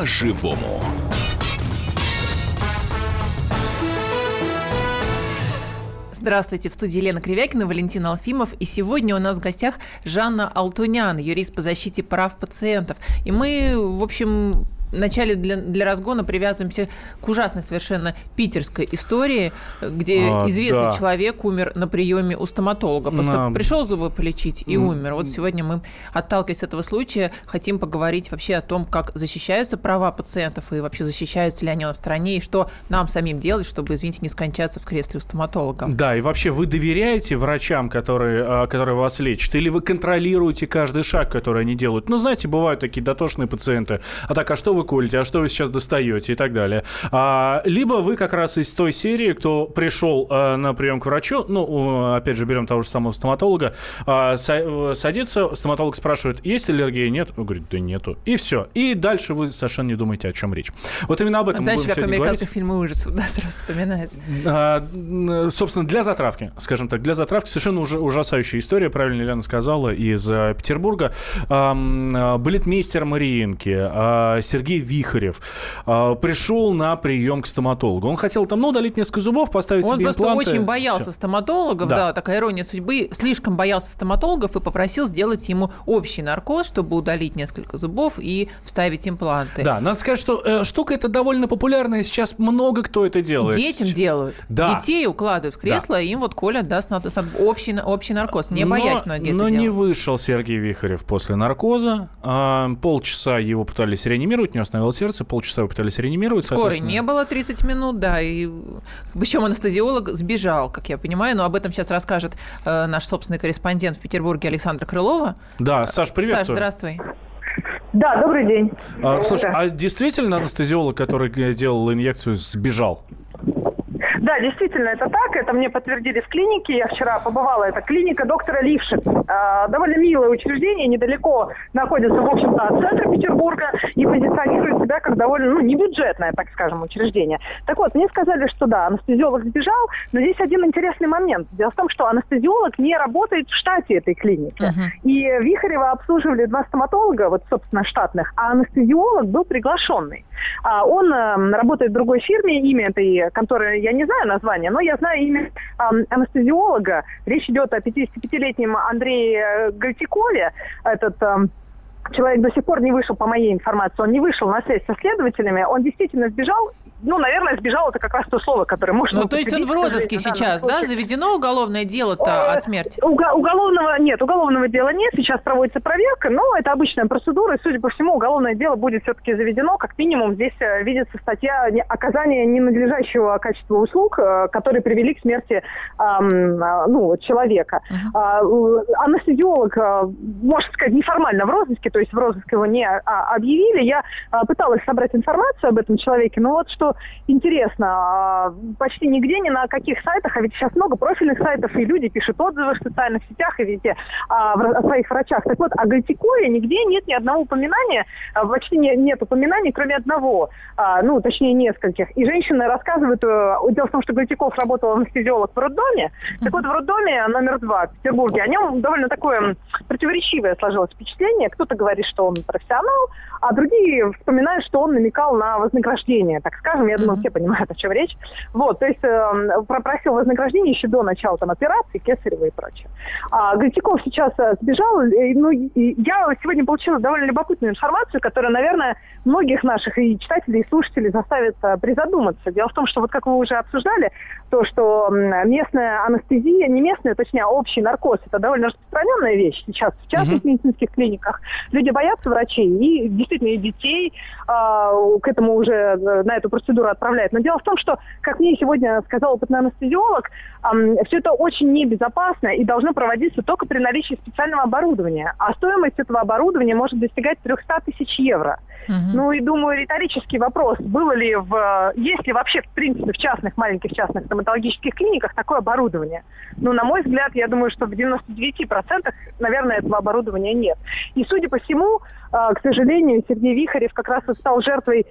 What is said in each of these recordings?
по-живому. Здравствуйте, в студии Елена Кривякина, Валентин Алфимов. И сегодня у нас в гостях Жанна Алтунян, юрист по защите прав пациентов. И мы, в общем, вначале для, для разгона привязываемся к ужасной совершенно питерской истории, где а, известный да. человек умер на приеме у стоматолога. Просто а... пришел зубы полечить и умер. Вот сегодня мы, отталкиваясь от этого случая, хотим поговорить вообще о том, как защищаются права пациентов и вообще защищаются ли они в стране, и что нам самим делать, чтобы, извините, не скончаться в кресле у стоматолога. Да, и вообще вы доверяете врачам, которые, а, которые вас лечат, или вы контролируете каждый шаг, который они делают? Ну, знаете, бывают такие дотошные пациенты. А так, а что вы вы колите, а что вы сейчас достаете и так далее. А, либо вы как раз из той серии, кто пришел а, на прием к врачу, ну, опять же, берем того же самого стоматолога, а, садится, стоматолог спрашивает, есть аллергия, нет? Он говорит, да нету. И все. И дальше вы совершенно не думаете, о чем речь. Вот именно об этом а дальше, будем как американских фильмов ужасов, да, сразу вспоминается. А, собственно, для затравки, скажем так, для затравки совершенно уже ужасающая история, правильно Елена сказала, из э, Петербурга. А, балетмейстер Мариинки, а, Сергей Сергей Вихарев э, пришел на прием к стоматологу. Он хотел там, ну, удалить несколько зубов, поставить Он себе просто импланты. очень боялся Все. стоматологов, да. да, такая ирония судьбы, слишком боялся стоматологов и попросил сделать ему общий наркоз, чтобы удалить несколько зубов и вставить импланты. Да, надо сказать, что э, штука эта довольно популярная, сейчас много кто это делает. Детям делают. Да. Детей укладывают в кресло, да. и им вот Коля даст общий, общий наркоз, не но, боясь многие Но это не делают. вышел Сергей Вихарев после наркоза, а, полчаса его пытались реанимировать, него остановилось сердце, полчаса его пытались реанимировать. Скорой не было 30 минут, да, и причем анестезиолог сбежал, как я понимаю, но об этом сейчас расскажет э, наш собственный корреспондент в Петербурге Александр Крылова. Да, Саш, приветствую. Саш, здравствуй. Да, добрый день. А, слушай, а действительно анестезиолог, который делал инъекцию, сбежал? Да, действительно, это так. Это мне подтвердили в клинике. Я вчера побывала. Это клиника доктора Лившиц. А, довольно милое учреждение, недалеко находится, в общем-то, от центра Петербурга и позиционирует себя как довольно, ну, небюджетное, так скажем, учреждение. Так вот, мне сказали, что да, анестезиолог сбежал, но здесь один интересный момент. Дело в том, что анестезиолог не работает в штате этой клиники. Uh-huh. И Вихарева обслуживали два стоматолога, вот, собственно, штатных, а анестезиолог был приглашенный. А он э, работает в другой фирме, имя этой конторы я не знаю, знаю название, но я знаю имя э, анестезиолога. Речь идет о 55-летнем Андрее Гальтикове. Этот э, человек до сих пор не вышел, по моей информации, он не вышел на связь со следователями. Он действительно сбежал ну, наверное, сбежал это как раз то слово, которое можно Ну, то есть он в розыске сейчас, да? Заведено уголовное дело-то о смерти? Уго- уголовного нет, уголовного дела нет. Сейчас проводится проверка, но это обычная процедура, и, судя по всему, уголовное дело будет все-таки заведено. Как минимум, здесь э, видится статья оказания ненадлежащего качества услуг, э, которые привели к смерти эм, ну, человека. Uh-huh. Э, анестезиолог, можно сказать, неформально в розыске, то есть в розыск его не а, объявили. Я пыталась собрать информацию об этом человеке, но вот что интересно, а, почти нигде, ни на каких сайтах, а ведь сейчас много профильных сайтов, и люди пишут отзывы в социальных сетях, и видите, а, о своих врачах. Так вот, о Гальтикое нигде нет ни одного упоминания, а, почти не, нет упоминаний, кроме одного, ну, точнее, нескольких. И женщины рассказывают, э, дело в том, что Гальтиков работал анестезиолог в роддоме, так вот, в роддоме номер два в Петербурге, о нем довольно такое противоречивое сложилось впечатление. Кто-то говорит, что он профессионал, а другие вспоминают, что он намекал на вознаграждение, так скажем, скажем, я думаю, все понимают, о чем речь. Вот, то есть э, пропросил вознаграждение еще до начала там операции, Кесарева и прочее. А Гальтиков сейчас э, сбежал, и, ну, и я сегодня получила довольно любопытную информацию, которая, наверное, многих наших и читателей, и слушателей заставит э, призадуматься. Дело в том, что вот как вы уже обсуждали, то, что местная анестезия, не местная, точнее, а общий наркоз, это довольно распространенная вещь сейчас в частных uh-huh. медицинских клиниках. Люди боятся врачей, и действительно и детей а, к этому уже, э, на эту процедуру отправляют. Но дело в том, что, как мне сегодня сказал опытный анестезиолог, все это очень небезопасно и должно проводиться только при наличии специального оборудования. А стоимость этого оборудования может достигать 300 тысяч евро. Угу. Ну и думаю, риторический вопрос, было ли в, есть ли вообще в принципе в частных, маленьких частных стоматологических клиниках такое оборудование? Ну, на мой взгляд, я думаю, что в 99% наверное, этого оборудования нет. И судя по всему, э, к сожалению, Сергей Вихарев как раз и стал жертвой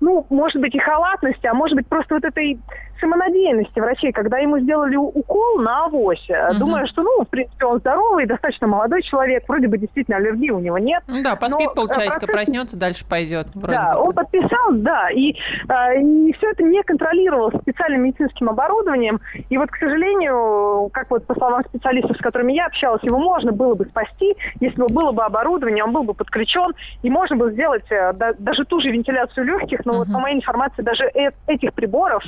ну, может быть, и халатности, а может быть, просто вот этой самонадеянности врачей, когда ему сделали укол на авось, угу. думая, что, ну, в принципе, он здоровый, достаточно молодой человек, вроде бы действительно аллергии у него нет. Да, поспит полчасика, процесс... проснется, дальше пойдет. Да, бы. он подписал, да, и, и все это не контролировалось специальным медицинским оборудованием. И вот, к сожалению, как вот по словам специалистов, с которыми я общалась, его можно было бы спасти, если бы было бы оборудование, он был бы подключен, и можно было сделать э, даже ту же вентиляцию легких, но угу. вот по моей информации даже э этих приборов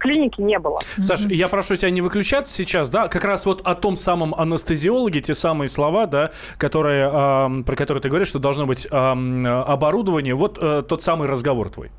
клиники не было. Саш, я прошу тебя не выключаться сейчас, да, как раз вот о том самом анестезиологе, те самые слова, да, которые, э, про которые ты говоришь, что должно быть э, оборудование, вот э, тот самый разговор твой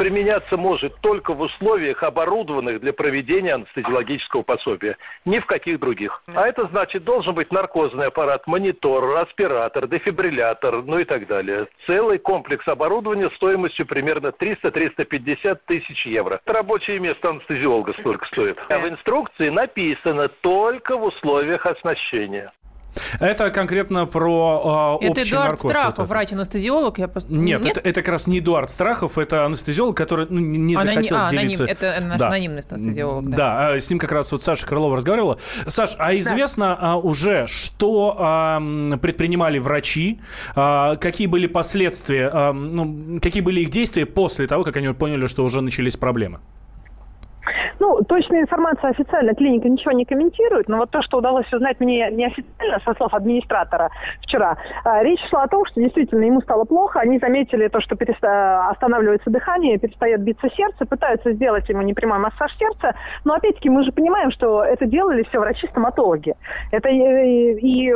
применяться может только в условиях, оборудованных для проведения анестезиологического пособия, ни в каких других. А это значит, должен быть наркозный аппарат, монитор, аспиратор, дефибриллятор, ну и так далее. Целый комплекс оборудования стоимостью примерно 300-350 тысяч евро. Рабочее место анестезиолога столько стоит. А в инструкции написано только в условиях оснащения. Это конкретно про э, Это Эдуард наркоз, Страхов, вот врач-анестезиолог. Я просто... Нет, Нет? Это, это как раз не Эдуард Страхов, это анестезиолог, который ну, не Аноним... захотел а, делиться. Аноним. Это наш да. анонимный анестезиолог. Да. да, а с ним как раз вот Саша Крылова разговаривала. Саш, а известно да. а, уже, что а, предпринимали врачи, а, какие были последствия, а, ну, какие были их действия после того, как они поняли, что уже начались проблемы? Ну, точная информация официально клиника ничего не комментирует, но вот то, что удалось узнать мне неофициально со слов администратора вчера, а, речь шла о том, что действительно ему стало плохо, они заметили то, что переста... останавливается дыхание, перестает биться сердце, пытаются сделать ему непрямой массаж сердца, но опять-таки мы же понимаем, что это делали все врачи-стоматологи. Это и, и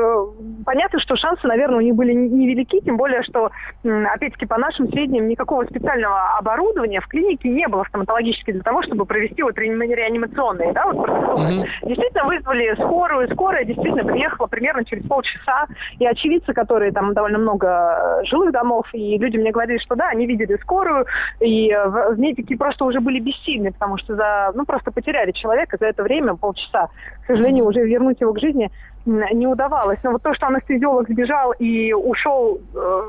понятно, что шансы, наверное, у них были невелики, тем более, что, опять-таки, по нашим сведениям, никакого специального оборудования в клинике не было стоматологически для того, чтобы провести вот реанимационные, да, вот процедуры. Угу. Действительно вызвали скорую, скорая действительно приехала примерно через полчаса, и очевидцы, которые там довольно много э, жилых домов, и люди мне говорили, что да, они видели скорую, и в, в медики просто уже были бессильны, потому что за, ну, просто потеряли человека за это время, полчаса. К сожалению, уже вернуть его к жизни не удавалось. Но вот то, что анестезиолог сбежал и ушел, э,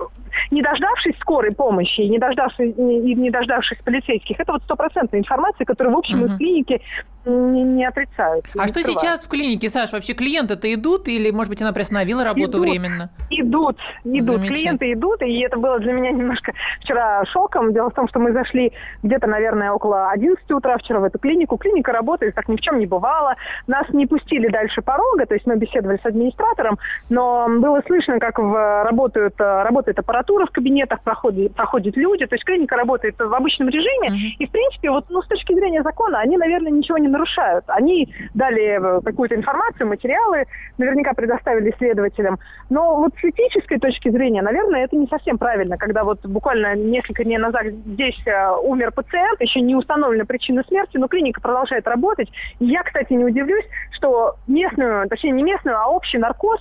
не дождавшись скорой помощи, не дождавшись, не, не дождавшись полицейских, это вот стопроцентная информация, которую, в общем, угу. из клиники не, не отрицают. А что скрывают. сейчас в клинике, Саш? Вообще клиенты-то идут или, может быть, она приостановила работу идут, временно? Идут, идут. Клиенты идут, и это было для меня немножко вчера шоком. Дело в том, что мы зашли где-то, наверное, около 11 утра вчера в эту клинику. Клиника работает, как ни в чем не бывало. Нас не пустили дальше порога, то есть мы беседовали с администратором, но было слышно, как в, работают, работает аппаратура в кабинетах, проходят, проходят люди, то есть клиника работает в обычном режиме, mm-hmm. и, в принципе, вот, ну, с точки зрения закона, они, наверное, ничего не нарушают. Они дали э, какую-то информацию, материалы, наверняка предоставили следователям. Но вот с этической точки зрения, наверное, это не совсем правильно, когда вот буквально несколько дней назад здесь э, умер пациент, еще не установлена причина смерти, но клиника продолжает работать. И я, кстати, не удивлюсь, что местную, точнее не местную, а общий наркоз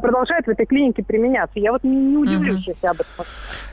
продолжает в этой клинике применяться. Я вот не, не удивлюсь, угу. если об этом.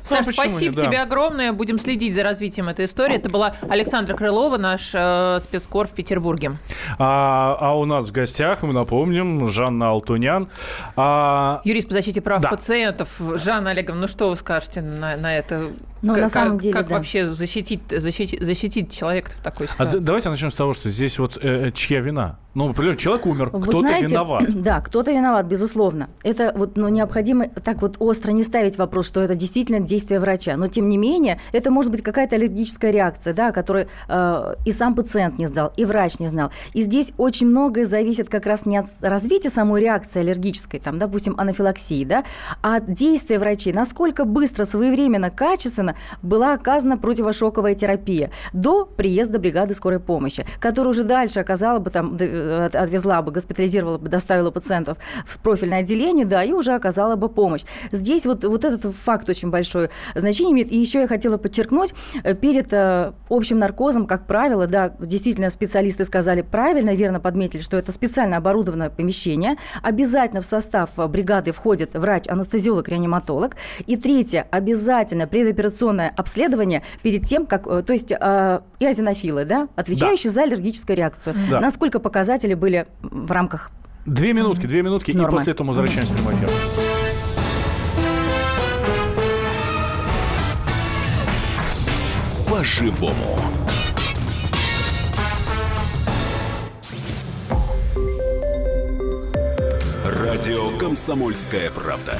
Саша, ну, спасибо да. тебе огромное. Будем следить за развитием этой истории. Это была Александра Крылова, наш э, спецкор в Петербурге. А, а у нас в гостях, мы напомним, Жанна Алтунян. А... Юрист по защите прав да. пациентов. Жанна Олеговна, ну что вы скажете на, на это? Ну, как, на самом деле, как да. вообще защитить, защитить, защитить человека в такой а ситуации? А давайте начнем с того, что здесь вот э, чья вина? Ну, например, человек умер, кто-то виноват. Да, кто-то виноват, безусловно. Это вот ну, необходимо так вот остро не ставить вопрос, что это действительно действие врача. Но, тем не менее, это может быть какая-то аллергическая реакция, да, которую э, и сам пациент не знал, и врач не знал. И здесь очень многое зависит как раз не от развития самой реакции аллергической, там, допустим, анафилаксии, да, а от действия врачей. Насколько быстро, своевременно, качественно была оказана противошоковая терапия до приезда бригады скорой помощи, которая уже дальше оказала бы там, э, отвезла бы, госпитализировала бы, доставила пациентов в профильное отделение, да, и уже оказала бы помощь. Здесь вот, вот этот факт очень большое значение имеет. И еще я хотела подчеркнуть, э, перед э, общим наркозом, как правило, да, действительно специалисты сказали правильно, верно подметили, что это специально оборудованное помещение. Обязательно в состав бригады входит врач, анестезиолог, реаниматолог. И третье, обязательно предоперационно инфекционное обследование перед тем, как... Э, то есть э, и азинофилы, да, отвечающие да. за аллергическую реакцию. Да. Насколько показатели были в рамках... Две минутки, две минутки, Нормы. и после этого возвращаемся в прямой эфир. По-живому. Радио «Комсомольская правда».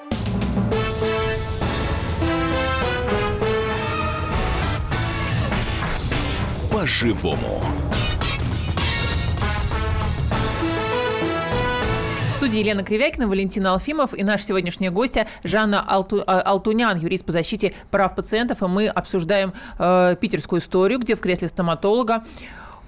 По-живому. В студии Елена Кривякина, Валентина Алфимов и наш сегодняшняя гостья Жанна Алту, а, Алтунян, юрист по защите прав пациентов. И мы обсуждаем э, питерскую историю, где в кресле стоматолога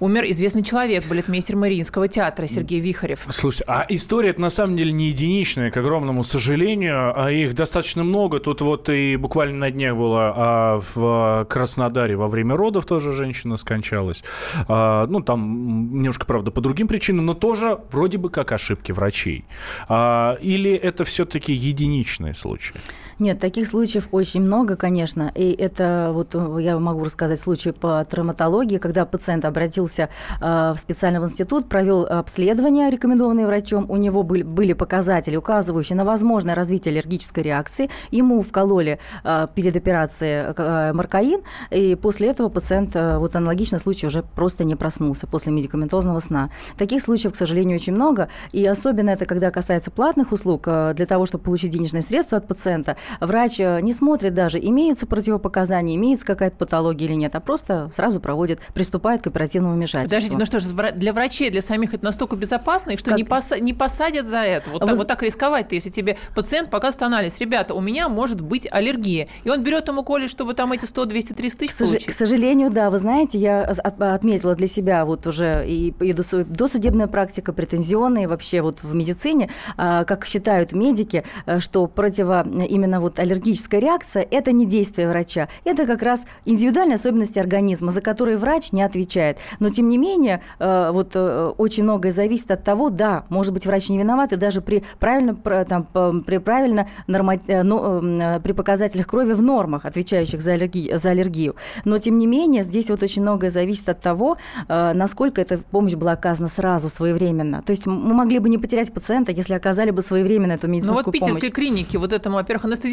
умер известный человек, балетмейстер Мариинского театра Сергей Вихарев. Слушайте, а история это на самом деле не единичная, к огромному сожалению, а их достаточно много. Тут вот и буквально на днях было а, в Краснодаре во время родов тоже женщина скончалась. А, ну, там немножко, правда, по другим причинам, но тоже вроде бы как ошибки врачей. А, или это все-таки единичные случаи? Нет, таких случаев очень много, конечно. И это вот я могу рассказать случай по травматологии, когда пациент обратился э, в специальный институт, провел обследование, рекомендованное врачом. У него были, были показатели, указывающие на возможное развитие аллергической реакции. Ему вкололи э, перед операцией э, маркаин, и после этого пациент, вот аналогичный случай, уже просто не проснулся после медикаментозного сна. Таких случаев, к сожалению, очень много. И особенно это, когда касается платных услуг, для того, чтобы получить денежные средства от пациента, врач э, не смотрит даже, имеются противопоказания, имеется какая-то патология или нет, а просто сразу проводит, приступает к оперативному вмешательству. Подождите, ну что же, для врачей, для самих это настолько безопасно, и что как... не, поса- не посадят за это? Вот, Вы... так, вот так рисковать-то, если тебе пациент показывает анализ. Ребята, у меня может быть аллергия. И он берет ему колет, чтобы там эти 100, 200, 300 тысяч к, получить. к сожалению, да. Вы знаете, я отметила для себя вот уже и, и досудебная практика, претензионная вообще вот в медицине, а, как считают медики, э, что противо именно вот аллергическая реакция – это не действие врача, это как раз индивидуальные особенности организма, за которые врач не отвечает. Но, тем не менее, э, вот э, очень многое зависит от того, да, может быть, врач не виноват, и даже при правильно, там, при правильно норма, э, ну, при показателях крови в нормах, отвечающих за, аллерги, за аллергию. Но, тем не менее, здесь вот очень многое зависит от того, насколько эта помощь была оказана сразу, своевременно. То есть мы могли бы не потерять пациента, если оказали бы своевременно эту медицинскую помощь. Ну вот в питерской помощь. клинике вот этому, во-первых, анестезиологу,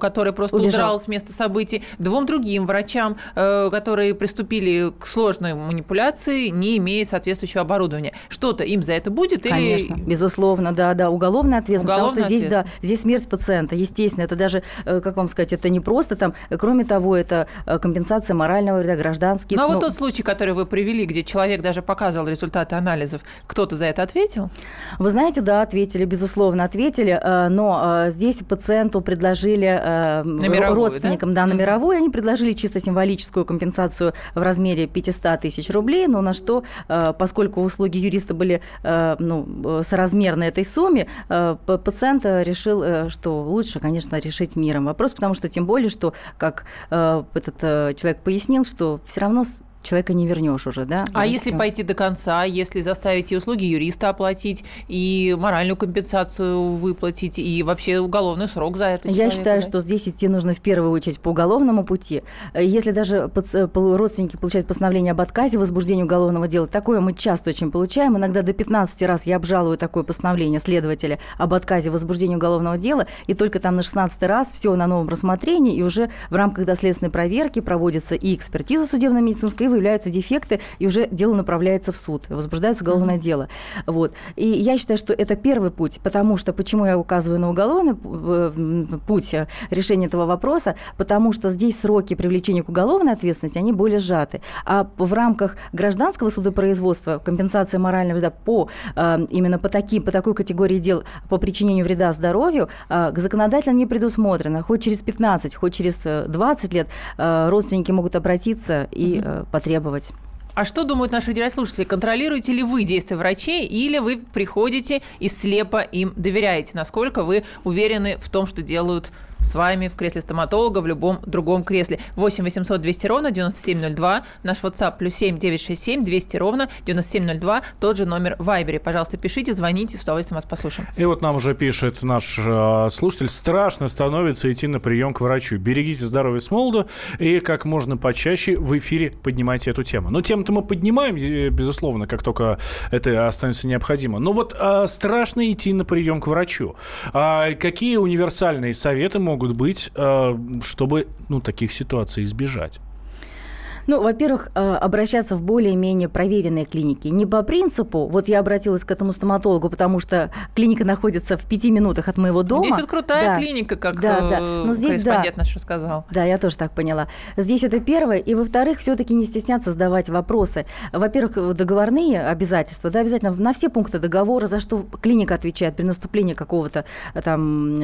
который просто Убежал. удрал с места событий, двум другим врачам, э, которые приступили к сложной манипуляции, не имея соответствующего оборудования. Что-то им за это будет? Конечно, или... безусловно, да, да, уголовная ответственность, Уголовная потому что здесь, да, здесь смерть пациента, естественно, это даже, э, как вам сказать, это не просто там, кроме того, это э, компенсация морального вреда, гражданский. Ну, а вот тот случай, который вы привели, где человек даже показывал результаты анализов, кто-то за это ответил? Вы знаете, да, ответили, безусловно, ответили, но здесь пациенту предложили э, на родственникам да? Да, на мировую. Они предложили чисто символическую компенсацию в размере 500 тысяч рублей, но на что, э, поскольку услуги юриста были э, ну, соразмерны этой сумме, э, пациент решил, э, что лучше, конечно, решить миром вопрос, потому что тем более, что, как э, этот э, человек пояснил, что все равно человека не вернешь уже, да? А уже если все. пойти до конца, если заставить и услуги юриста оплатить, и моральную компенсацию выплатить, и вообще уголовный срок за это? Я считаю, да? что здесь идти нужно в первую очередь по уголовному пути. Если даже родственники получают постановление об отказе в возбуждении уголовного дела, такое мы часто очень получаем, иногда до 15 раз я обжалую такое постановление следователя об отказе в возбуждении уголовного дела, и только там на 16 раз все на новом рассмотрении, и уже в рамках доследственной проверки проводится и экспертиза судебно-медицинская, выявляются дефекты, и уже дело направляется в суд, возбуждается уголовное mm-hmm. дело. Вот. И я считаю, что это первый путь, потому что, почему я указываю на уголовный путь решения этого вопроса, потому что здесь сроки привлечения к уголовной ответственности, они более сжаты. А в рамках гражданского судопроизводства компенсация морального вреда по э, именно по, таким, по такой категории дел по причинению вреда здоровью э, законодательно не предусмотрено. Хоть через 15, хоть через 20 лет э, родственники могут обратиться и mm-hmm потребовать. А что думают наши радиослушатели? Контролируете ли вы действия врачей или вы приходите и слепо им доверяете? Насколько вы уверены в том, что делают с вами в кресле стоматолога, в любом другом кресле. 8 800 200 ровно 9702, наш WhatsApp плюс 7 967 200 ровно 9702, тот же номер в Вайбере. Пожалуйста, пишите, звоните, с удовольствием вас послушаем. И вот нам уже пишет наш э, слушатель, страшно становится идти на прием к врачу. Берегите здоровье с молоду и как можно почаще в эфире поднимайте эту тему. Но тему-то мы поднимаем, безусловно, как только это останется необходимо. Но вот э, страшно идти на прием к врачу. А какие универсальные советы могут быть, э, чтобы ну, таких ситуаций избежать? Ну, во-первых, э, обращаться в более-менее проверенные клиники. Не по принципу, вот я обратилась к этому стоматологу, потому что клиника находится в пяти минутах от моего дома. Здесь вот крутая да. клиника, как да, да. Э, Но здесь, корреспондент да. наш рассказал. Да, я тоже так поняла. Здесь это первое. И, во-вторых, все-таки не стесняться задавать вопросы. Во-первых, договорные обязательства, да, обязательно на все пункты договора, за что клиника отвечает при наступлении какого-то э, там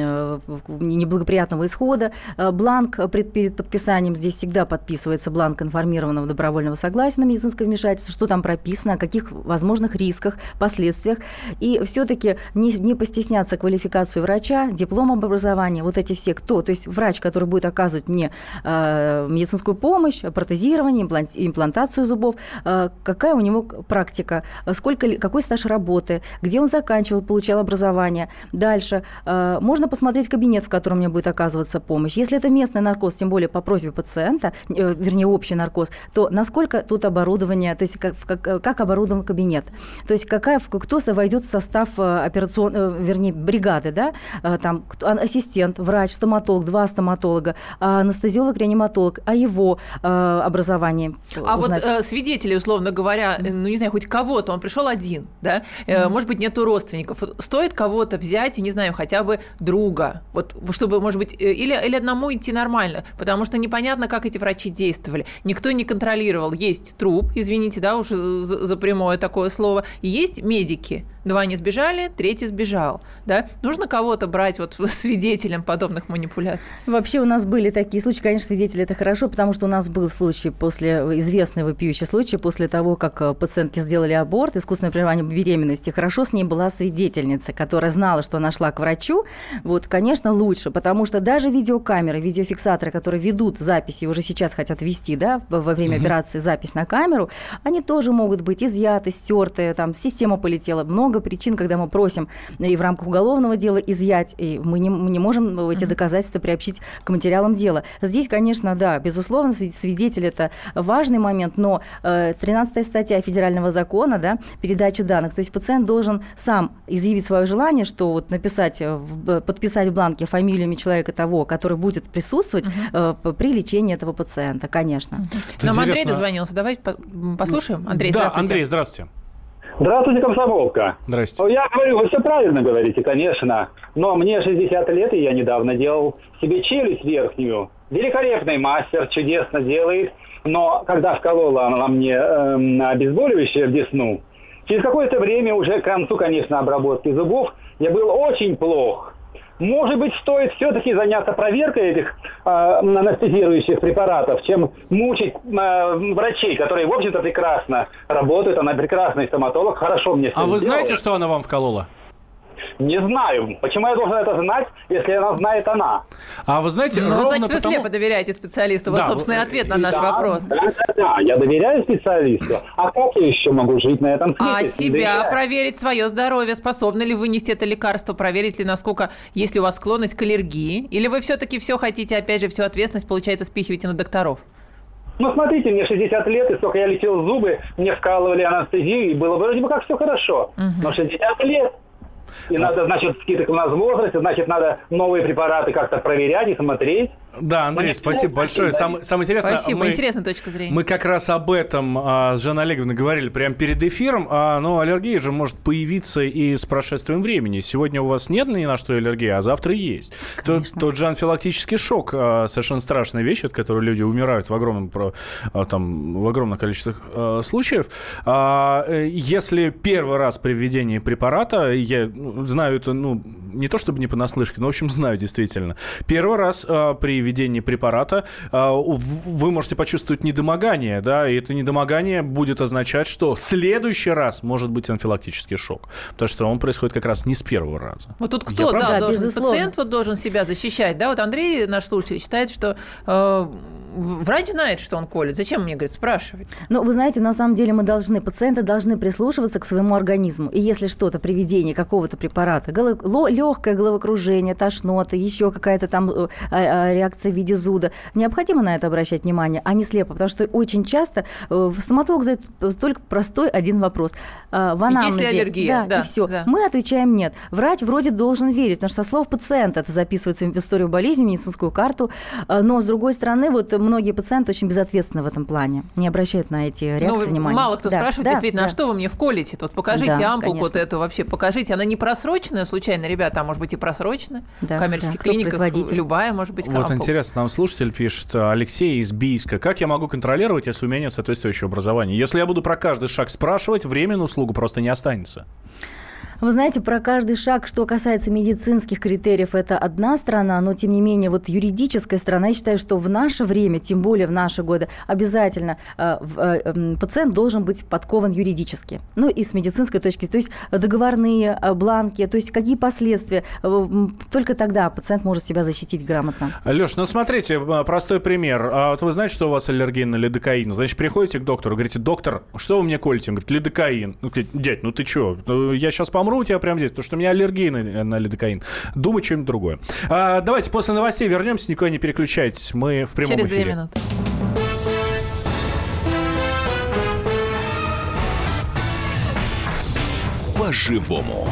неблагоприятного исхода. Бланк перед подписанием здесь всегда подписывается бланк информации информированного добровольного согласия на медицинское вмешательство, что там прописано, о каких возможных рисках, последствиях. И все-таки не, не постесняться квалификацию врача, диплом об образовании, вот эти все кто. То есть врач, который будет оказывать мне э, медицинскую помощь, протезирование, имплант, имплантацию зубов, э, какая у него практика, сколько, какой стаж работы, где он заканчивал, получал образование. Дальше э, можно посмотреть кабинет, в котором мне будет оказываться помощь. Если это местный наркоз, тем более по просьбе пациента, э, вернее общий наркоз, вопрос, то насколько тут оборудование, то есть как, как, как оборудован кабинет, то есть какая, кто войдет в состав э, операционной, э, вернее, бригады, да, э, там ассистент, врач, стоматолог, два стоматолога, анестезиолог, реаниматолог, а его образование. А узнать. вот свидетели, условно говоря, ну не знаю, хоть кого-то, он пришел один, да, mm-hmm. может быть, нету родственников, стоит кого-то взять, не знаю, хотя бы друга, вот чтобы, может быть, или, или одному идти нормально, потому что непонятно, как эти врачи действовали, никто не контролировал. Есть труп, извините, да, уже за прямое такое слово, есть медики – Два не сбежали, третий сбежал. Да? Нужно кого-то брать вот свидетелем подобных манипуляций? Вообще у нас были такие случаи. Конечно, свидетели – это хорошо, потому что у нас был случай после, известный вопиющий случай, после того, как э, пациентки сделали аборт, искусственное прерывание беременности. Хорошо с ней была свидетельница, которая знала, что она шла к врачу. Вот, конечно, лучше, потому что даже видеокамеры, видеофиксаторы, которые ведут записи, уже сейчас хотят вести, да, во время угу. операции запись на камеру, они тоже могут быть изъяты, стерты, там система полетела, много много причин, когда мы просим и в рамках уголовного дела изъять, и мы не, мы не можем эти доказательства приобщить к материалам дела. Здесь, конечно, да, безусловно, свидетель – это важный момент, но 13 э, статья федерального закона, да, передача данных, то есть пациент должен сам изъявить свое желание, что вот написать, подписать в бланке фамилиями человека того, который будет присутствовать угу. при лечении этого пациента, конечно. Нам Андрей дозвонился, давайте послушаем. Андрей, да, здравствуйте. Андрей, здравствуйте. Здравствуйте, комсомолка. Здрасте. Я говорю, вы все правильно говорите, конечно. Но мне 60 лет, и я недавно делал себе челюсть верхнюю. Великолепный мастер, чудесно делает. Но когда вколола она мне э, обезболивающее в десну, через какое-то время, уже к концу, конечно, обработки зубов, я был очень плох. Может быть, стоит все-таки заняться проверкой этих э, анестезирующих препаратов, чем мучить э, врачей, которые, в общем-то, прекрасно работают. Она прекрасный стоматолог, хорошо мне А вы знаете, что она вам вколола? Не знаю. Почему я должен это знать, если она знает она? А вы знаете, ну, ровно значит, потому... вы слепо доверяете специалисту. Вот, да, собственный ответ на наш да, вопрос. Да, да, да, я доверяю специалисту. А как я еще могу жить на этом свете? А себя доверяю? проверить свое здоровье, способны ли вы нести это лекарство, проверить ли, насколько, если у вас склонность к аллергии, или вы все-таки все хотите, опять же, всю ответственность, получается, спихиваете на докторов? Ну, смотрите, мне 60 лет, и сколько я лечил зубы, мне вкалывали анестезию, и было вроде бы как все хорошо. Угу. Но 60 лет, и надо, значит, скидок у нас в возрасте, значит, надо новые препараты как-то проверять и смотреть. Да, Андрей, спасибо большое. Самое, самое интересное... Спасибо, мы, интересная точка зрения. Мы как раз об этом а, с Жанной Олеговной говорили прямо перед эфиром. А, но аллергия же может появиться и с прошествием времени. Сегодня у вас нет ни на что аллергии, а завтра есть. Тот, тот же анфилактический шок а, совершенно страшная вещь, от которой люди умирают в огромном, а, там, в огромном количестве а, случаев. А, э, если первый раз при введении препарата, я ну, знаю это, ну, не то чтобы не понаслышке, но, в общем, знаю действительно. Первый раз а, при введения препарата, а, вы можете почувствовать недомогание, да, и это недомогание будет означать, что в следующий раз может быть анфилактический шок, потому что он происходит как раз не с первого раза. Вот тут кто, Я да, должен, пациент вот должен себя защищать, да, вот Андрей, наш слушатель, считает, что э, врач знает, что он колет. Зачем мне, говорит, спрашивать? Ну, вы знаете, на самом деле мы должны, пациенты должны прислушиваться к своему организму. И если что-то при введении какого-то препарата, голов, легкое головокружение, тошнота, еще какая-то там э, а, реакция в виде зуда, необходимо на это обращать внимание, а не слепо. Потому что очень часто э, стоматолог задает только простой один вопрос. Э, в анамнезе, Если аллергия, да, да, и все. Да. Мы отвечаем нет. Врач вроде должен верить, потому что со слов пациента это записывается в историю болезни, в медицинскую карту. Но, с другой стороны, вот многие пациенты очень безответственны в этом плане, не обращают на эти реакции ну, внимания. Мало кто да, спрашивает, да, действительно, «А да. а что вы мне вколите? Вот покажите да, ампулку вот эту вообще, покажите. Она не просроченная случайно, ребята, а может быть и просроченная? Да, в коммерческих да. клиниках любая может быть Вот интересно, нам слушатель пишет, Алексей из Бийска, как я могу контролировать, если у меня нет соответствующего образования? Если я буду про каждый шаг спрашивать, временную услугу просто не останется. Вы знаете, про каждый шаг, что касается медицинских критериев, это одна сторона, но тем не менее вот юридическая сторона, я считаю, что в наше время, тем более в наши годы, обязательно э, э, пациент должен быть подкован юридически. Ну и с медицинской точки то есть договорные э, бланки, то есть какие последствия. Только тогда пациент может себя защитить грамотно. Леш, ну смотрите, простой пример. А вот вы знаете, что у вас аллергия на лидокаин? Значит, приходите к доктору, говорите, доктор, что вы мне колите? Он говорит, лидокаин. Ну, дядь, ну ты что? Я сейчас помогу помру у тебя прямо здесь, потому что у меня аллергия на, на лидокаин. Думай что-нибудь другое. А, давайте после новостей вернемся, никуда не переключайтесь. Мы в прямом Через эфире. Через две минуты. По-живому.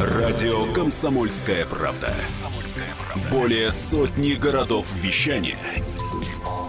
Радио «Комсомольская правда». Более сотни городов вещания –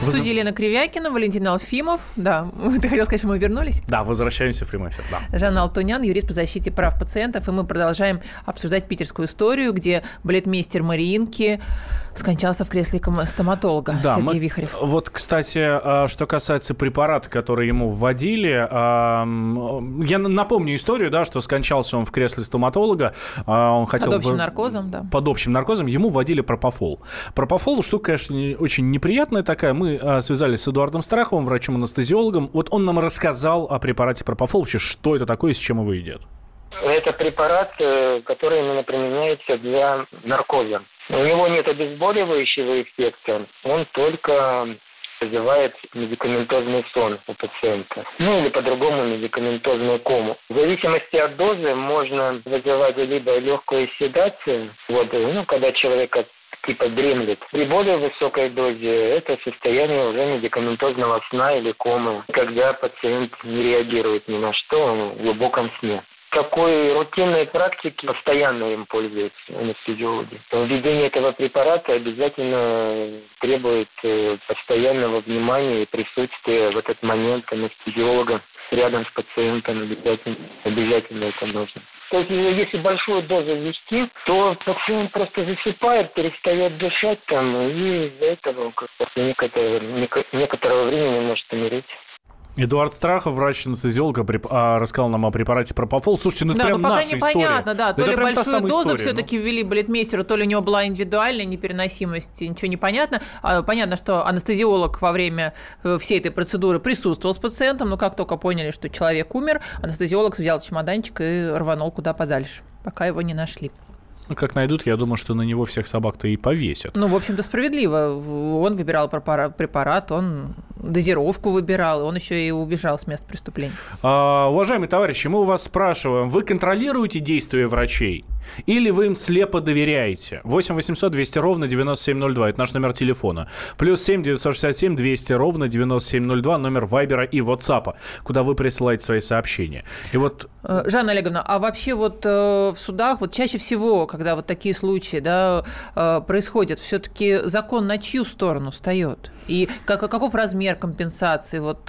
В студии Елена Кривякина, Валентин Алфимов. Да, ты хотел сказать, что мы вернулись? Да, возвращаемся в прямой эфир. Да. Жанна Алтунян, юрист по защите прав пациентов. И мы продолжаем обсуждать питерскую историю, где балетмейстер Мариинки скончался в кресле стоматолога да, Сергей мы, Вихарев. Вот, кстати, а, что касается препарата, который ему вводили, а, я напомню историю, да, что скончался он в кресле стоматолога. А, он хотел под общим в... наркозом, да. Под общим наркозом. Ему вводили пропофол. Пропофол штука, конечно, очень неприятная такая. Мы связались с Эдуардом Страховым, врачом-анестезиологом. Вот он нам рассказал о препарате пропофол, вообще, что это такое и с чем его едят. Это препарат, э, который именно применяется для наркоза. У него нет обезболивающего эффекта, он только вызывает медикаментозный сон у пациента. Ну или по-другому медикаментозную кому. В зависимости от дозы можно вызывать либо легкую седацию, вот, ну, когда человек типа дремлет. При более высокой дозе это состояние уже медикаментозного сна или комы, когда пациент не реагирует ни на что, он в глубоком сне такой рутинной практики постоянно им пользуются анестезиологи. Введение этого препарата обязательно требует э, постоянного внимания и присутствия в этот момент анестезиолога рядом с пациентом обязательно, обязательно это нужно. То есть, если большую дозу ввести, то пациент просто засыпает, перестает дышать там, и из-за этого после некоторого, некоторого времени может умереть. Эдуард Страхов, врач-анестезиолог, а, рассказал нам о препарате пропофол. Слушайте, ну это да, прям ну, пока наша непонятно, история. да, то это ли большую дозу все-таки ну. ввели балетмейстеру, то ли у него была индивидуальная непереносимость, ничего не понятно. А, понятно, что анестезиолог во время э, всей этой процедуры присутствовал с пациентом, но как только поняли, что человек умер, анестезиолог взял чемоданчик и рванул куда подальше, пока его не нашли. Ну, как найдут, я думаю, что на него всех собак-то и повесят. Ну, в общем-то, справедливо. Он выбирал препарат, он дозировку выбирал, он еще и убежал с места преступления. А, уважаемые товарищи, мы у вас спрашиваем, вы контролируете действия врачей? Или вы им слепо доверяете? 8 800 200 ровно 9702. Это наш номер телефона. Плюс 7 967 200 ровно 9702. Номер Вайбера и WhatsApp, куда вы присылаете свои сообщения. И вот... Э, Жанна Олеговна, а вообще вот э, в судах, вот чаще всего, когда вот такие случаи да, э, происходят, все-таки закон на чью сторону встает? И как, каков размер компенсации, вот,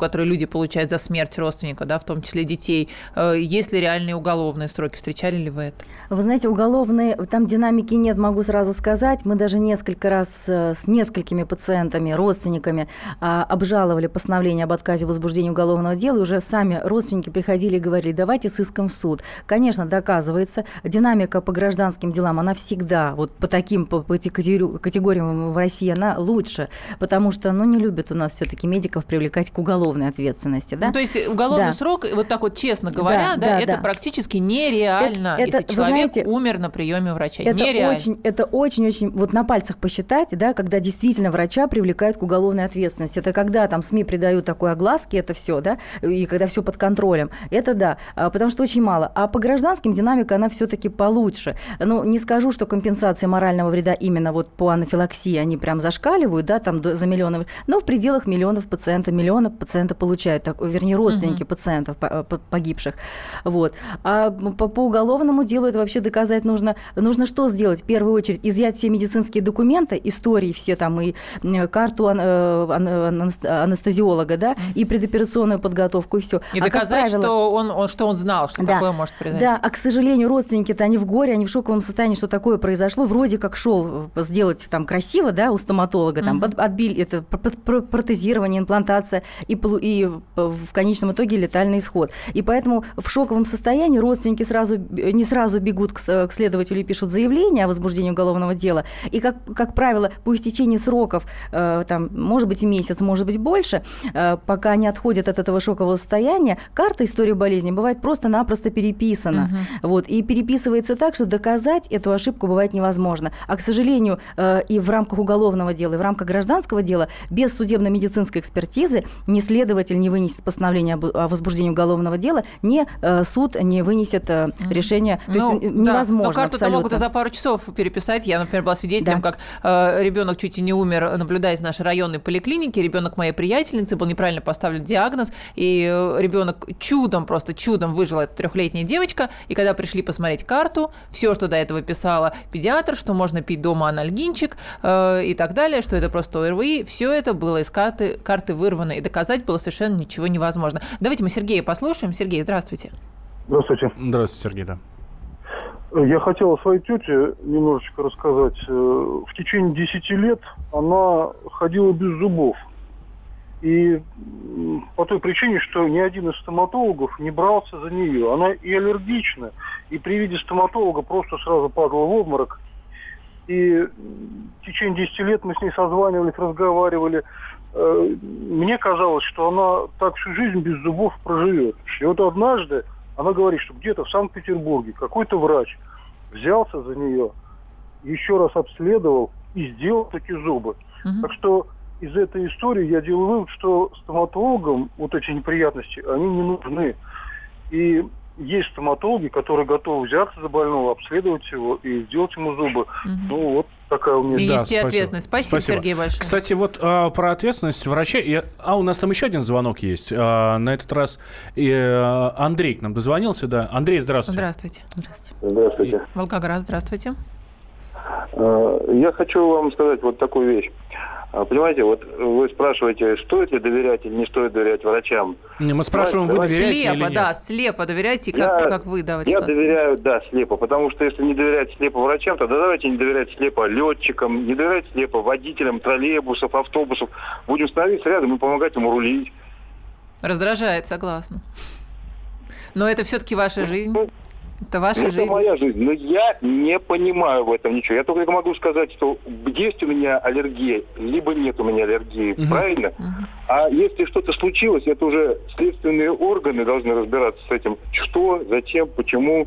которые люди получают за смерть родственника, да, в том числе детей? Есть ли реальные уголовные сроки? Встречали ли вы это? Вы знаете, уголовные, там динамики нет, могу сразу сказать. Мы даже несколько раз э, с несколькими пациентами, родственниками а, обжаловали постановление об отказе в возбуждении уголовного дела, и уже сами родственники приходили и говорили, давайте с иском в суд. Конечно, доказывается, динамика по гражданским делам, она всегда, вот по таким, по, по категориям в России, она лучше, потому что, ну, не любят у нас все-таки медиков привлекать к уголовной ответственности, да? Ну, то есть уголовный да. срок, вот так вот честно говоря, да, да, да это да. практически нереально, это, если это, человек знаете, умер на приеме врача. Это очень, это очень-очень, вот на пальцах посчитать, да, когда действительно врача привлекают к уголовной ответственности. Это когда там СМИ придают такой огласки, это все, да, и когда все под контролем. Это да, а, потому что очень мало. А по гражданским динамика, она все-таки получше. Ну, не скажу, что компенсация морального вреда именно вот по анафилаксии, они прям зашкаливают, да, там за миллионов, но в пределах миллионов пациентов, миллиона пациентов получают, так, вернее, родственники угу. пациентов погибших. Вот. А по, по уголовному делу это вообще вообще доказать нужно, нужно что сделать? В первую очередь изъять все медицинские документы, истории все там, и карту э, анестезиолога, да, и предоперационную подготовку, и все. И а доказать, правило, что, он, он, что он знал, что да, такое может произойти. Да, а, к сожалению, родственники-то они в горе, они в шоковом состоянии, что такое произошло. Вроде как шел сделать там красиво, да, у стоматолога, там, mm-hmm. отбили это протезирование, имплантация, и, и в конечном итоге летальный исход. И поэтому в шоковом состоянии родственники сразу, не сразу бегут бегут к, к следователю и пишут заявление о возбуждении уголовного дела. И, как, как правило, по истечении сроков, э, там, может быть, месяц, может быть, больше, э, пока они отходят от этого шокового состояния, карта истории болезни бывает просто-напросто переписана. Угу. Вот, и переписывается так, что доказать эту ошибку бывает невозможно. А, к сожалению, э, и в рамках уголовного дела, и в рамках гражданского дела без судебно-медицинской экспертизы ни следователь не вынесет постановление о возбуждении уголовного дела, ни э, суд не вынесет э, решение. То ну, есть невозможно. Да. Но карту-то могут и за пару часов переписать. Я, например, была свидетелем, да. как э, ребенок чуть и не умер, наблюдаясь в нашей районной поликлинике. Ребенок моей приятельницы был неправильно поставлен диагноз, и э, ребенок чудом, просто чудом выжила эта трехлетняя девочка. И когда пришли посмотреть карту, все, что до этого писала педиатр, что можно пить дома анальгинчик э, и так далее, что это просто ОРВИ, все это было из карты, карты вырвано, и доказать было совершенно ничего невозможно. Давайте мы Сергея послушаем. Сергей, здравствуйте. Здравствуйте. Здравствуйте, Сергей, да. Я хотел о своей тете немножечко рассказать. Э, в течение 10 лет она ходила без зубов. И по той причине, что ни один из стоматологов не брался за нее. Она и аллергична, и при виде стоматолога просто сразу падала в обморок. И в течение 10 лет мы с ней созванивались, разговаривали. Э, мне казалось, что она так всю жизнь без зубов проживет. И вот однажды она говорит, что где-то в Санкт-Петербурге какой-то врач взялся за нее, еще раз обследовал и сделал такие зубы. Угу. Так что из этой истории я делаю вывод, что стоматологам вот эти неприятности, они не нужны. И есть стоматологи, которые готовы взяться за больного, обследовать его и сделать ему зубы. Угу. Ну вот такая у меня... И нести да, ответственность. Спасибо, спасибо, Сергей, большое. Кстати, вот а, про ответственность врача... Я... А, у нас там еще один звонок есть. А, на этот раз и, а, Андрей к нам дозвонился, да. Андрей, здравствуйте. Здравствуйте. Здравствуйте. Здравствуйте. Волгоград, здравствуйте. А, я хочу вам сказать вот такую вещь. А, понимаете, вот вы спрашиваете, стоит ли доверять или не стоит доверять врачам. Не, мы спрашиваем, вы доверяете слепо, или нет? да, слепо доверяете, как, я, как вы давайте. Я доверяю, да, слепо, потому что если не доверять слепо врачам, тогда давайте не доверять слепо летчикам, не доверять слепо водителям троллейбусов, автобусов. Будем становиться рядом и помогать ему рулить. Раздражает, согласна. Но это все-таки ваша жизнь. Это ваша это жизнь. моя жизнь. Но я не понимаю в этом ничего. Я только могу сказать, что есть у меня аллергия, либо нет у меня аллергии. Угу. Правильно? Угу. А если что-то случилось, это уже следственные органы должны разбираться с этим. Что, зачем, почему.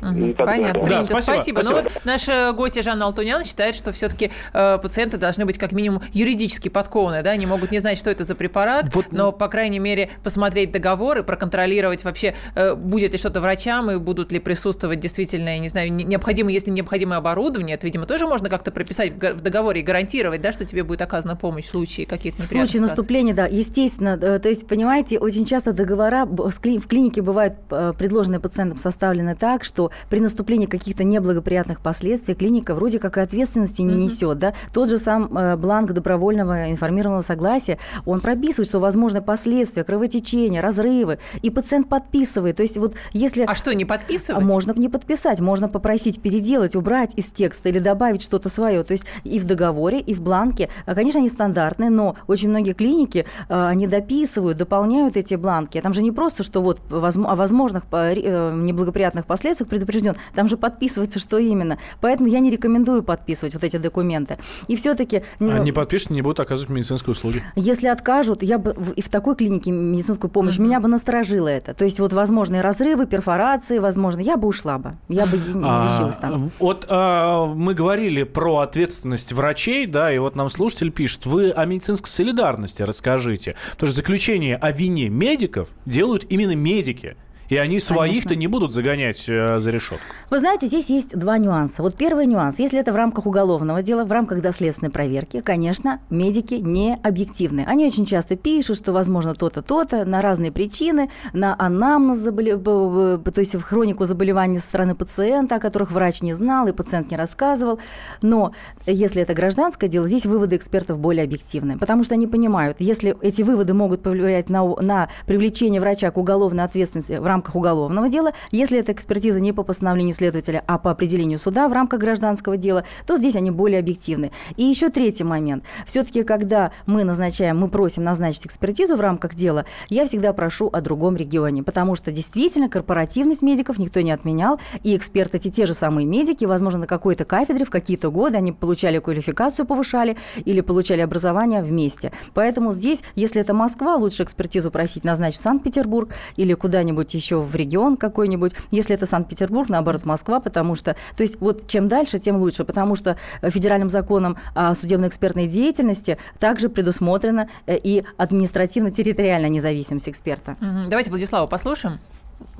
Угу, понятно, принято. Да, спасибо. спасибо. спасибо. Ну вот наша гостья Жанна Алтунян считает, что все-таки э, пациенты должны быть как минимум юридически подкованы, да, они могут не знать, что это за препарат, вот... но, по крайней мере, посмотреть договор и проконтролировать вообще, э, будет ли что-то врачам и будут ли присутствовать действительно, я не знаю, необходимо, если необходимое оборудование, это, видимо, тоже можно как-то прописать в договоре и гарантировать, да, что тебе будет оказана помощь в случае каких-то В случае наступления, да, естественно. Э, то есть, понимаете, очень часто договора в клинике бывают э, предложенные пациентам составлены так, что при наступлении каких-то неблагоприятных последствий клиника вроде как и ответственности не несет. Да? Тот же сам э, бланк добровольного информированного согласия, он прописывает, что возможны последствия, кровотечения, разрывы, и пациент подписывает. То есть вот если... А что, не подписывать? Можно не подписать, можно попросить переделать, убрать из текста или добавить что-то свое. То есть и в договоре, и в бланке. А, конечно, они стандартные, но очень многие клиники, э, они дописывают, дополняют эти бланки. Там же не просто, что вот о возможных э, неблагоприятных последствиях предупрежден. Там же подписывается, что именно. Поэтому я не рекомендую подписывать вот эти документы. И все-таки... Ну, а не подпишут, не будут оказывать медицинские услуги. Если откажут, я бы и в такой клинике медицинскую помощь, mm-hmm. меня бы насторожило это. То есть вот возможные разрывы, перфорации, возможно, я бы ушла бы. Я бы не а, лечилась там. Вот а, мы говорили про ответственность врачей, да, и вот нам слушатель пишет, вы о медицинской солидарности расскажите. Потому что заключение о вине медиков делают именно медики. И они своих-то не будут загонять э, за решетку. Вы знаете, здесь есть два нюанса. Вот первый нюанс. Если это в рамках уголовного дела, в рамках доследственной проверки, конечно, медики не объективны. Они очень часто пишут, что возможно то-то, то-то, на разные причины, на анамнез, заболе... то есть в хронику заболеваний со стороны пациента, о которых врач не знал и пациент не рассказывал. Но если это гражданское дело, здесь выводы экспертов более объективны, потому что они понимают, если эти выводы могут повлиять на, на привлечение врача к уголовной ответственности в рамках уголовного дела. Если эта экспертиза не по постановлению следователя, а по определению суда в рамках гражданского дела, то здесь они более объективны. И еще третий момент. Все-таки, когда мы назначаем, мы просим назначить экспертизу в рамках дела, я всегда прошу о другом регионе, потому что действительно корпоративность медиков никто не отменял, и эксперты, эти те же самые медики, возможно, на какой-то кафедре в какие-то годы они получали квалификацию, повышали или получали образование вместе. Поэтому здесь, если это Москва, лучше экспертизу просить назначить Санкт-Петербург или куда-нибудь еще еще в регион какой-нибудь. Если это Санкт-Петербург, наоборот, Москва, потому что, то есть вот чем дальше, тем лучше, потому что федеральным законом о судебно-экспертной деятельности также предусмотрена э, и административно-территориальная независимость эксперта. Давайте Владислава послушаем.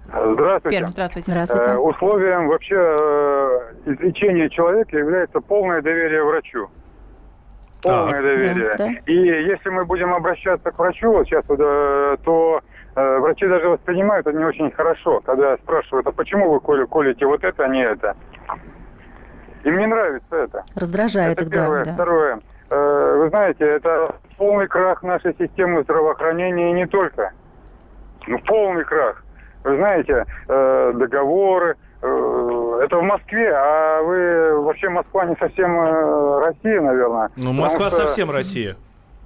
Здравствуйте. Пермь, здравствуйте. Здравствуйте. Э, условием вообще э, излечения человека является полное доверие врачу. Полное так. доверие. Да, да. И если мы будем обращаться к врачу, вот сейчас, то Э, врачи даже воспринимают это не очень хорошо, когда спрашивают, а почему вы коли, колите вот это, а не это? Им не нравится это. Раздражает это их, первое. Да. Второе. Э, вы знаете, это полный крах нашей системы здравоохранения и не только. Ну, полный крах. Вы знаете, э, договоры, это в Москве, а вы вообще Москва не совсем Россия, наверное. Ну, Москва что... совсем Россия.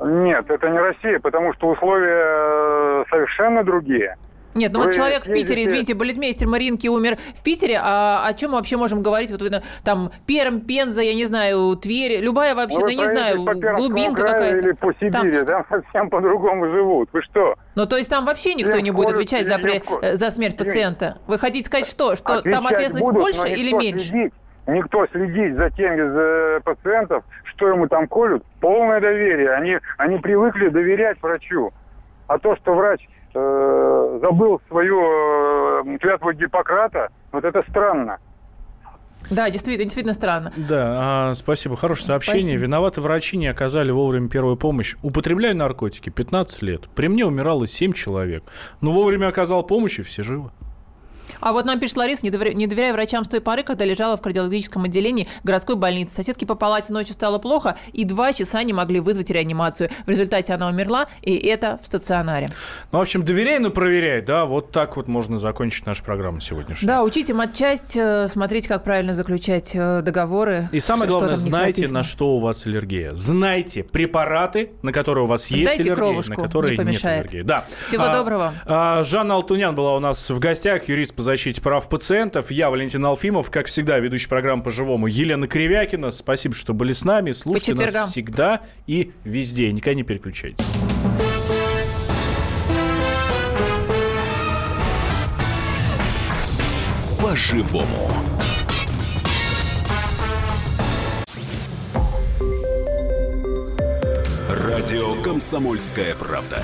Нет, это не Россия, потому что условия э, совершенно другие. Нет, ну вы вот человек в Питере, извините, балетмейстер Маринки умер в Питере, а о чем мы вообще можем говорить? Вот там Перм, Пенза, я не знаю, Тверь, любая вообще, ну, ну не знаю, глубинка какая-то. Или по Сибири, там... там совсем по-другому живут. Вы что? Ну, то есть там вообще никто Всем не будет отвечать за, при... за смерть пациента? Вы хотите сказать что? Что там ответственность будут, больше или меньше? Следить никто следить за теми за пациентов, что ему там колют, полное доверие. Они, они привыкли доверять врачу. А то, что врач э, забыл свою э, клятву Гиппократа, вот это странно. Да, действительно, действительно странно. Да, а, спасибо. Хорошее сообщение. Спасибо. Виноваты врачи не оказали вовремя первую помощь. Употребляю наркотики 15 лет. При мне умирало 7 человек. Но вовремя оказал помощь, и все живы. А вот нам пишет Лариса, не доверяя, не доверяя врачам с той поры, когда лежала в кардиологическом отделении городской больницы. Соседке по палате ночью стало плохо, и два часа не могли вызвать реанимацию. В результате она умерла, и это в стационаре. Ну, в общем, доверяй, но проверяй, да, вот так вот можно закончить нашу программу сегодняшнюю. Да, учите матчасть, э, смотрите, как правильно заключать э, договоры. И самое главное, знайте, на что у вас аллергия. Знайте препараты, на которые у вас Сдайте есть аллергия, кровушку, на которые не нет аллергии. Да. Всего а, доброго. А, Жанна Алтунян была у нас в гостях, юрист по защите прав пациентов. Я Валентин Алфимов, как всегда, ведущий программы по-живому Елена Кривякина. Спасибо, что были с нами. Слушайте нас всегда и везде. Никогда не переключайтесь. по-живому. Радио «Комсомольская правда».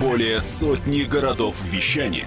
Более сотни городов вещания